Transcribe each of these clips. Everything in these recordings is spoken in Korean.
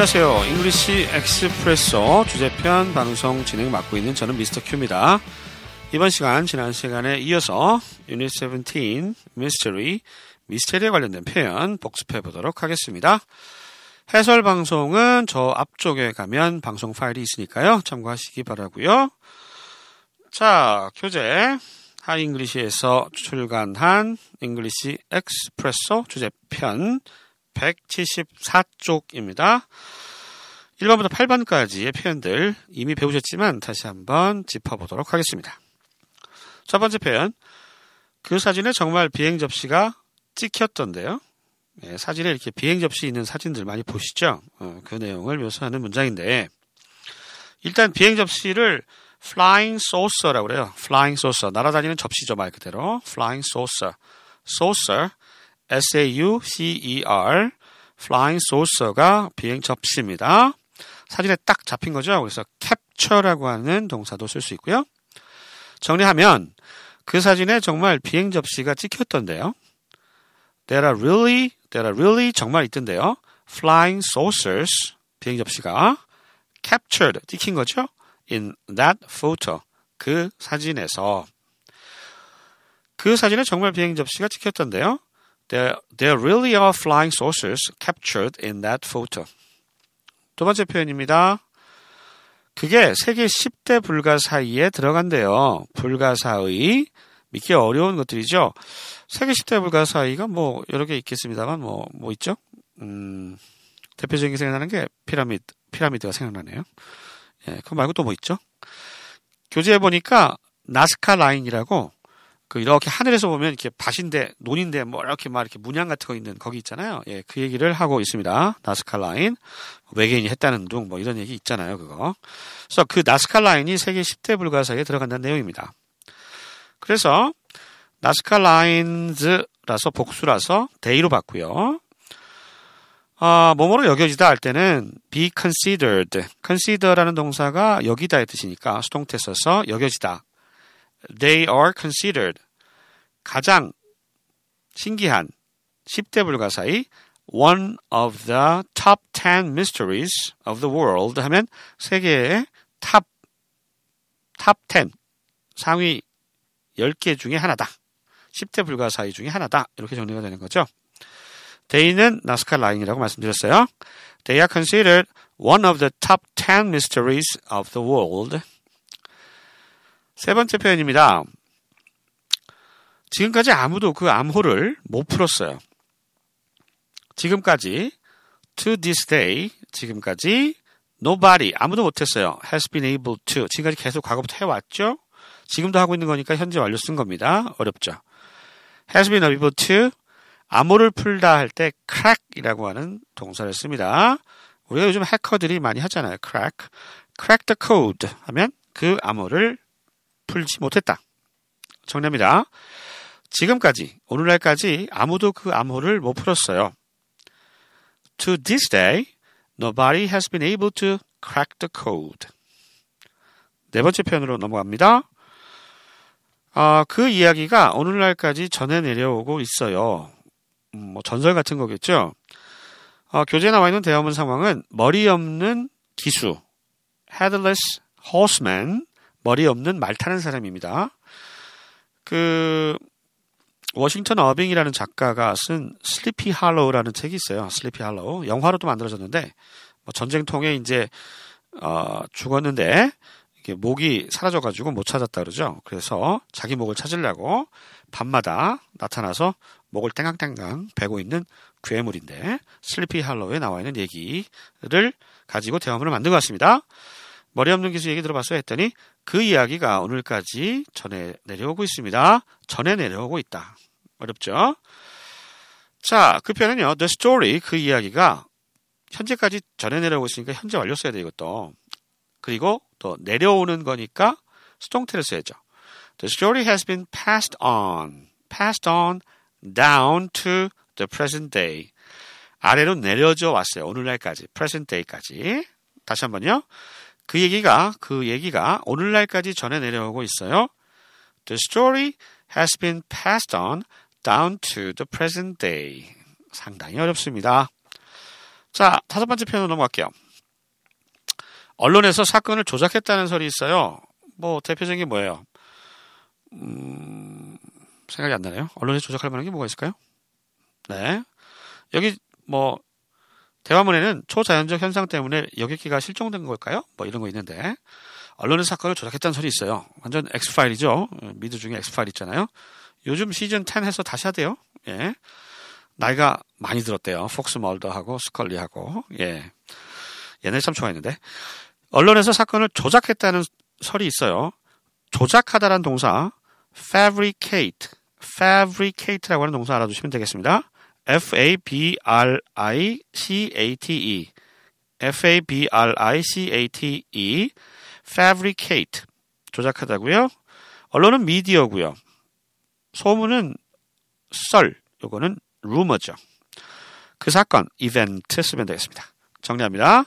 안녕하세요. English Expresso 주제편 방송 진행 맡고 있는 저는 Mr. Q입니다. 이번 시간 지난 시간에 이어서 유닛 17 미스터리 미스테리에 관련된 표현 복습해 보도록 하겠습니다. 해설 방송은 저 앞쪽에 가면 방송 파일이 있으니까요. 참고하시기 바라고요. 자, 교재 하이 잉글리시에서 출간한 English Expresso 주제편 174쪽입니다. 1번부터 8번까지의 표현들 이미 배우셨지만 다시 한번 짚어보도록 하겠습니다. 첫 번째 표현. 그 사진에 정말 비행 접시가 찍혔던데요. 네, 사진에 이렇게 비행 접시 있는 사진들 많이 보시죠? 어, 그 내용을 묘사하는 문장인데 일단 비행 접시를 flying saucer라고 그래요. flying saucer. 날아다니는 접시죠, 말 그대로. flying saucer. saucer. S-A-U-C-E-R. flying saucer가 비행 접시입니다. 사진에 딱 잡힌 거죠. 그래서 capture라고 하는 동사도 쓸 수 있고요. 정리하면 그 사진에 정말 비행 접시가 찍혔던데요. There are really, there are really 정말 있던데요. Flying saucers, 비행 접시가 captured, 찍힌 거죠. In that photo, 그 사진에서 그 사진에 정말 비행 접시가 찍혔던데요. There, there really are flying saucers captured in that photo. 두 번째 표현입니다. 그게 세계 10대 불가 사이에 들어간대요. 불가 사의 믿기 어려운 것들이죠. 세계 10대 불가 사이가 뭐 여러 개 있겠습니다만 뭐뭐 있죠? 음, 대표적인 게 생각나는 게 피라미드 피라미드가 생각나네요. 예, 그 말고 또 뭐 있죠? 교재에 보니까 나스카 라인이라고 그 이렇게 하늘에서 보면 이렇게 밭인데 논인데 뭐 이렇게 막 이렇게 문양 같은 거 있는 거기 있잖아요. 예, 그 얘기를 하고 있습니다. 나스카 라인 외계인이 했다는 둥 뭐 이런 얘기 있잖아요. 그거. 그래서 그 나스카 라인이 세계 10대 불가사의에 들어간다는 내용입니다. 그래서 Nazca Lines라서 복수라서 they로 봤고요. 아, 뭐뭐로 여겨지다 할 때는 be considered. consider라는 동사가 여기다의 뜻이니까 수동태 써서 여겨지다. They are considered. 가장 신기한 10대 불가사의 one of the top 10 mysteries of the world 하면 세계의 top, top 10, 상위 10개 중에 하나다. 10대 불가사의 중에 하나다. 이렇게 정리가 되는 거죠. They는 나스카 라인이라고 말씀드렸어요. They are considered one of the top 10 mysteries of the world. 세 번째 표현입니다. 지금까지 아무도 그 암호를 못 풀었어요. 지금까지 to this day 지금까지 nobody 아무도 못했어요. has been able to 지금까지 계속 과거부터 해왔죠. 지금도 하고 있는 거니까 현재 완료 쓴 겁니다. 어렵죠. has been able to 암호를 풀다 할 때 crack이라고 하는 동사를 씁니다. 우리가 요즘 해커들이 많이 하잖아요. crack. crack the code 하면 그 암호를 풀지 못했다. 정리합니다. 지금까지 오늘날까지 아무도 그 암호를 못 풀었어요. To this day, nobody has been able to crack the code. 네 번째 표현으로 넘어갑니다. 아, 그 이야기가 오늘날까지 전해 내려오고 있어요. 음, 뭐 전설 같은 거겠죠. 어, 교재에 나와 있는 대화문 상황은 머리 없는 기수, headless horseman, 머리 없는 말 타는 사람입니다. 그 워싱턴 어빙이라는 작가가 쓴 슬리피 할로우라는 책이 있어요. 슬리피 할로우. 영화로도 만들어졌는데 뭐 전쟁통에 이제 어, 죽었는데 이게 목이 사라져가지고 못 찾았다 그러죠. 그래서 자기 목을 찾으려고 밤마다 나타나서 목을 땡강땡강 베고 있는 괴물인데 슬리피 할로우에 나와 있는 얘기를 가지고 대화문을 만든 것 같습니다. 머리 없는 기수 얘기 들어봤어요 했더니 그 이야기가 오늘까지 전해 내려오고 있습니다. 전해 내려오고 있다. 어렵죠? 자, 그 표현은요. The story, 그 이야기가 현재까지 전해 내려오고 있으니까 현재 완료 써야 돼, 이것도. 그리고 또 내려오는 거니까 수동태를 써야죠. The story has been passed on, passed on down to the present day. 아래로 내려져 왔어요. 오늘날까지, present day까지. 다시 한번요. 그 얘기가 그 얘기가 오늘날까지 전해 내려오고 있어요. The story has been passed on down to the present day. 상당히 어렵습니다. 자, 다섯 번째 표현으로 넘어갈게요. 언론에서 사건을 조작했다는 설이 있어요. 뭐 대표적인 게 뭐예요? 음, 생각이 안 나네요. 언론에서 조작할 만한 게 뭐가 있을까요? 네. 여기 뭐 대화문에는 초자연적 현상 때문에 여객기가 실종된 걸까요? 뭐 이런 거 있는데 언론의 사건을 조작했다는 설이 있어요. 완전 엑스파일이죠. 미드 중에 엑스파일 있잖아요. 요즘 시즌 10 해서 다시 하대요. 예. 나이가 많이 들었대요. 폭스 멀더하고 스컬리하고. 예. 옛날에 참 좋아했는데. 언론에서 사건을 조작했다는 설이 있어요. 조작하다란 동사 fabricate, fabricate라고 하는 동사 알아두시면 되겠습니다. F-A-B-R-I-C-A-T-E, F-A-B-R-I-C-A-T-E, fabricate, 조작하다고요. 언론은 미디어고요. 소문은 썰, 요거는 루머죠. 그 사건, 이벤트 쓰면 되겠습니다. 정리합니다.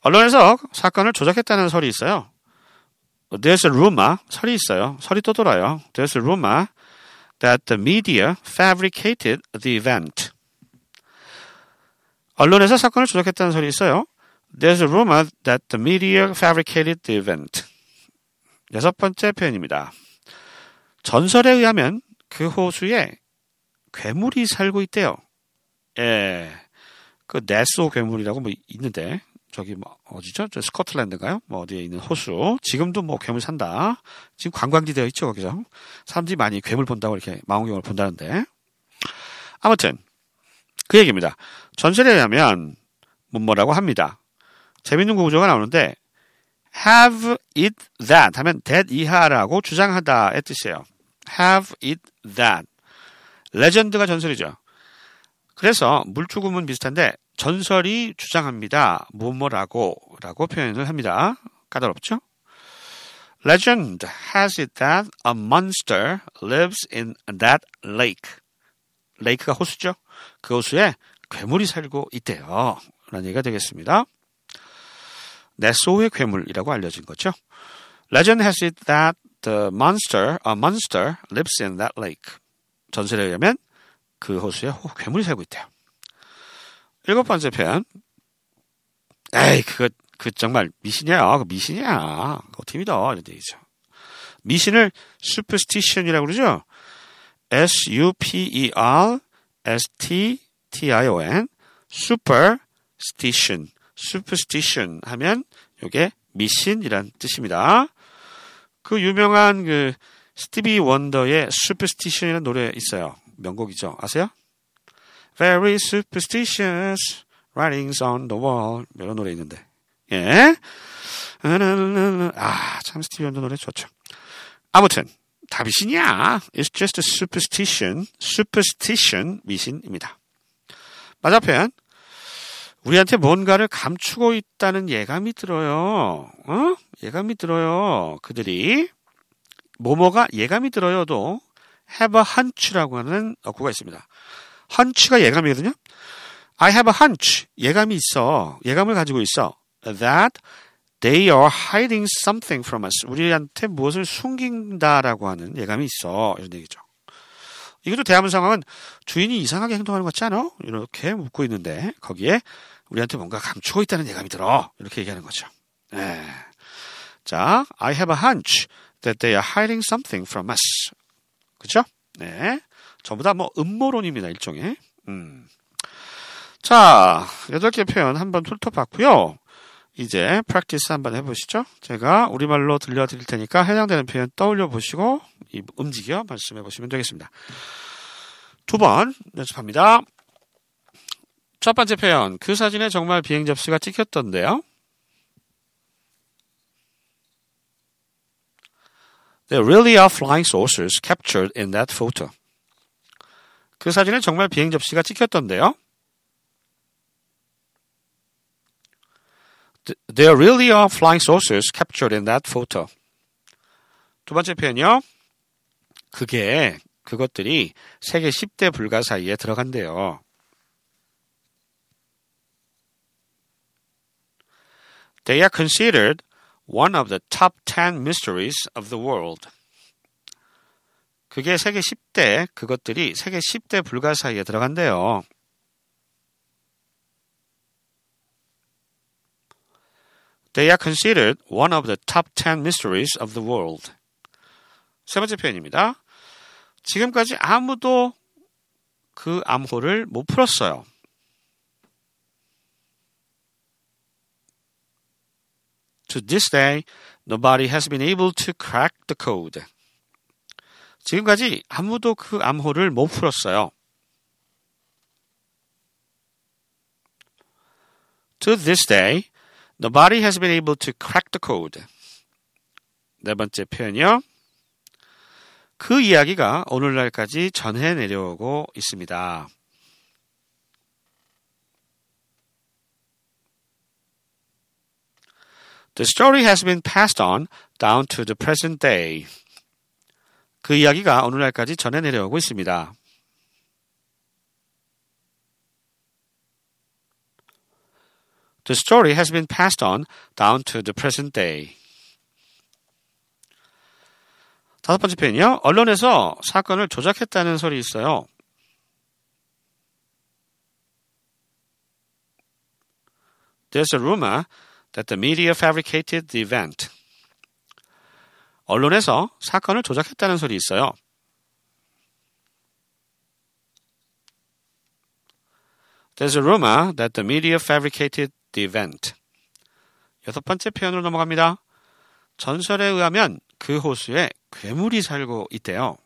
언론에서 사건을 조작했다는 설이 있어요. There's a rumor, 설이 있어요. 설이 또 돌아요. There's a rumor that the media fabricated the event. 언론에서 사건을 조작했다는 설이 있어요. There's a rumor that the media fabricated the event. 여섯 번째 표현입니다. 전설에 의하면 그 호수에 괴물이 살고 있대요. 예. 그 네소 괴물이라고 뭐 있는데 저기 뭐 어디죠? 저 스코틀랜드인가요? 뭐 어디에 있는 호수. 지금도 뭐 괴물 산다. 지금 관광지 되어 있죠, 거기서. 사람들이 많이 괴물 본다고 이렇게 망원경을 본다는데. 아무튼 그 얘기입니다. 전설에 의하면 뭐뭐라고 합니다. 재밌는 구조가 나오는데 have it that 하면 that 이하라고 주장하다의 뜻이에요. Have it that. 레전드가 전설이죠. 그래서 물주구문 비슷한데 전설이 주장합니다. 뭐뭐라고 라고 표현을 합니다. 까다롭죠? Legend has it that a monster lives in that lake. 레이크가 호수죠. 그 호수에 괴물이 살고 있대요. 라는 얘기가 되겠습니다. 네소의 괴물이라고 알려진 거죠. Legend has it that the monster, a monster lives in that lake. 전설에 의하면 그 호수에 괴물이 살고 있대요. 일곱 번째 표현. 에이, 그거, 그 정말 미신이야. 그 미신이야. 어떻게 믿어. 이런 얘기죠. 미신을 superstition이라고 그러죠. S-U-P-E-R-S-T-T-I-O-N superstition. superstition 하면 요게 미신이란 뜻입니다. 그 유명한 그 스티비 원더의 superstition이라는 노래 있어요. 명곡이죠. 아세요? Very superstitious writings on the wall 이런 노래 있는데 예. 아, 참 스티비 원더 노래 좋죠. 아무튼 다 미신이야. It's just a superstition. superstition 미신입니다. 맞아 표현. 우리한테 뭔가를 감추고 있다는 예감이 들어요. 어? 예감이 들어요. 그들이 뭐뭐가 예감이 들어요도 have a hunch라고 하는 어구가 있습니다. hunch가 예감이거든요. I have a hunch. 예감이 있어. 예감을 가지고 있어. That they are hiding something from us. 우리한테 무엇을 숨긴다라고 하는 예감이 있어. 이런 얘기죠. 이것도 대화문 상황은 주인이 이상하게 행동하는 것 같지 않아? 이렇게 묻고 있는데 거기에 우리한테 뭔가 감추고 있다는 예감이 들어. 이렇게 얘기하는 거죠. 네. 자, I have a hunch that they are hiding something from us. 그죠? 네. 전부 다 뭐 음모론입니다, 일종의. 음. 자, 여덟 개 표현 한번 훑어봤고요. 이제 프랙티스 한번 해보시죠. 제가 우리말로 들려드릴 테니까 해당되는 표현 떠올려 보시고 움직여 말씀해 보시면 되겠습니다. 두 번 연습합니다. 첫 번째 표현. 그 사진에 정말 비행 접시가 찍혔던데요. There really are flying saucers captured in that photo. 그 사진에 정말 비행 접시가 찍혔던데요. There really are flying saucers captured in that photo. 두 번째 표현이요. 그게 그것들이 세계 10대 불가 사이에 들어간대요. They are considered one of the top 10 mysteries of the world. 그게 세계 10대, 그것들이 세계 10대 불가 사이에 들어간대요. They are considered one of the top 10 mysteries of the world. 세 번째 표현입니다. 지금까지 아무도 그 암호를 못 풀었어요. To this day, nobody has been able to crack the code. 지금까지 아무도 그 암호를 못 풀었어요. To this day, nobody has been able to crack the code. 네 번째 표현이요. 그 이야기가 오늘날까지 전해 내려오고 있습니다. The story has been passed on down to the present day. 그 이야기가 오늘날까지 전해 내려오고 있습니다. The story has been passed on down to the present day. 다섯 번째 표현이요. 언론에서 사건을 조작했다는 설이 있어요. There's a rumor that the media fabricated the event. 언론에서 사건을 조작했다는 설이 있어요. There's a rumor that the media fabricated the event. 여섯 번째 표현으로 넘어갑니다. 전설에 의하면 그 호수에 괴물이 살고 있대요.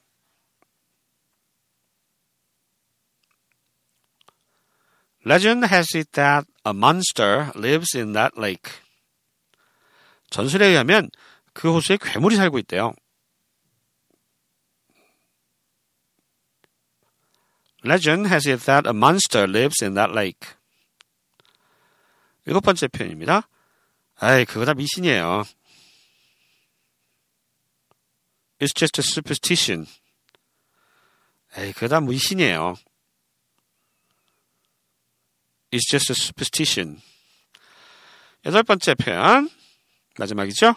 Legend has it that a monster lives in that lake. 전설에 의하면 그 호수에 괴물이 살고 있대요. Legend has it that a monster lives in that lake. 일곱 번째 표현입니다. 아이, 그거 다 미신이에요. It's just a superstition. 에이, 그거 다 미신이에요. It's just a superstition. 여덟 번째 표현. 마지막이죠?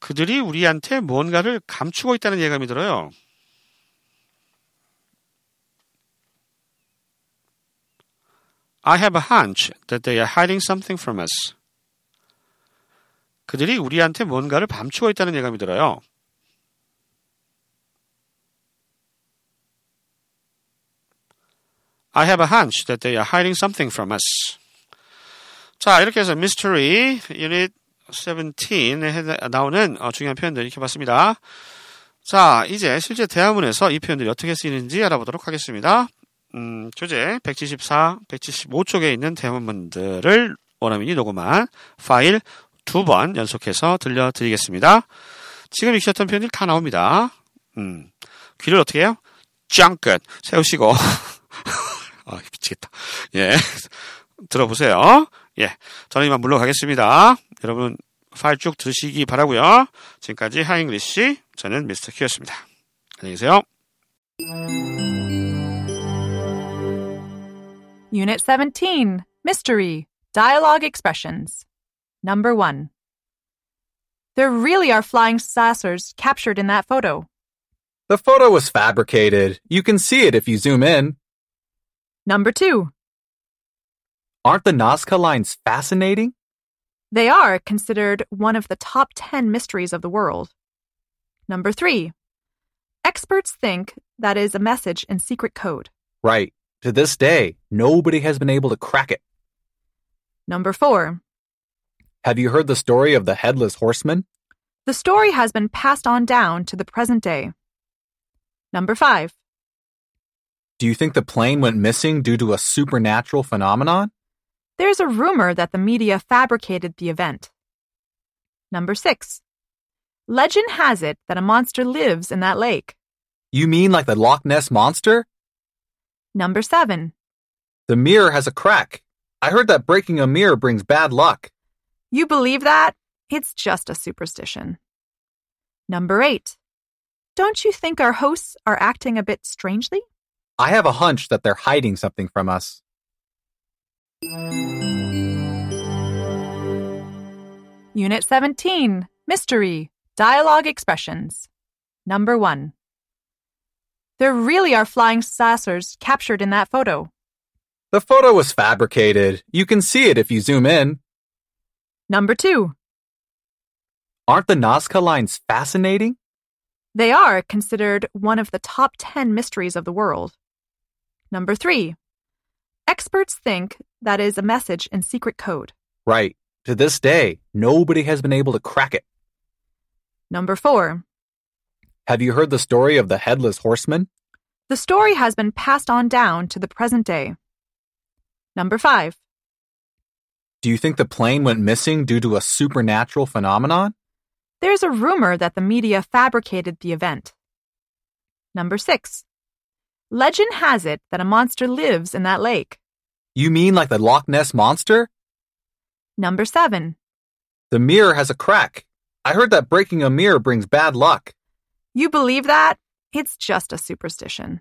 그들이 우리한테 무언가를 감추고 있다는 예감이 들어요. I have a hunch that they are hiding something from us. 그들이 우리한테 뭔가를 감추고 있다는 예감이 들어요. I have a hunch that they are hiding something from us. 자, 이렇게 해서 Mystery Unit 17에 나오는 중요한 표현들 이렇게 봤습니다. 자, 이제 실제 대화문에서 이 표현들이 어떻게 쓰이는지 알아보도록 하겠습니다. 음, 교재 174, 175쪽에 있는 대화문들을 원어민이 녹음한 파일 두 번 연속해서 들려드리겠습니다. 지금 익혔던 표현들이 다 나옵니다. 음, 귀를 어떻게 해요? 짱끝 세우시고 아, 미치겠다. 예. 들어보세요. 예. 저는 이만 물러가겠습니다. 여러분, 파일 쭉 들으시기 바라고요 지금까지 하잉글리시, 저는 미스터 큐였습니다. 안녕히 계세요. Unit 17, Mystery, Dialogue Expressions. Number 1. There really are flying saucers captured in that photo. The photo was fabricated. You can see it if you zoom in. Number 2. Aren't the Nazca lines fascinating? They are considered one of the top 10 mysteries of the world. Number 3. Experts think that is a message in secret code. Right. To this day, nobody has been able to crack it. Number 4. Have you heard the story of the headless horseman? The story has been passed on down to the present day. Number 5. Do you think the plane went missing due to a supernatural phenomenon? There's a rumor that the media fabricated the event. Number 6. Legend has it that a monster lives in that lake. You mean like the Loch Ness monster? Number 7. The mirror has a crack. I heard that breaking a mirror brings bad luck. You believe that? It's just a superstition. Number 8. Don't you think our hosts are acting a bit strangely? I have a hunch that they're hiding something from us. Unit 17, Mystery, Dialogue Expressions. Number 1. There really are flying saucers captured in that photo. The photo was fabricated. You can see it if you zoom in. Number two, Aren't the Nazca lines fascinating? they are considered one of the top 10 mysteries of the world. Number three, experts think that is a message in secret code. Right. To this day, nobody has been able to crack it. Number four, Have you heard the story of the Headless Horseman? the story has been passed on down to the present day. Number five, Do you think the plane went missing due to a supernatural phenomenon? there's a rumor that the media fabricated the event. Number six, legend has it that a monster lives in that lake. You mean like the Loch Ness Monster? Number seven, The mirror has a crack. I heard that breaking a mirror brings bad luck. you believe that? It's just a superstition.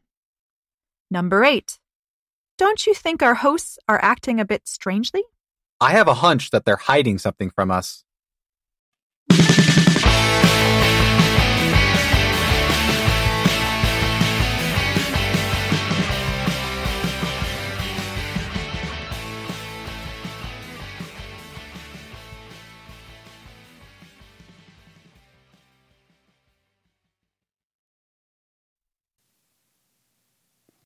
Number eight, don't you think our hosts are acting a bit strangely? I have a hunch that they're hiding something from us.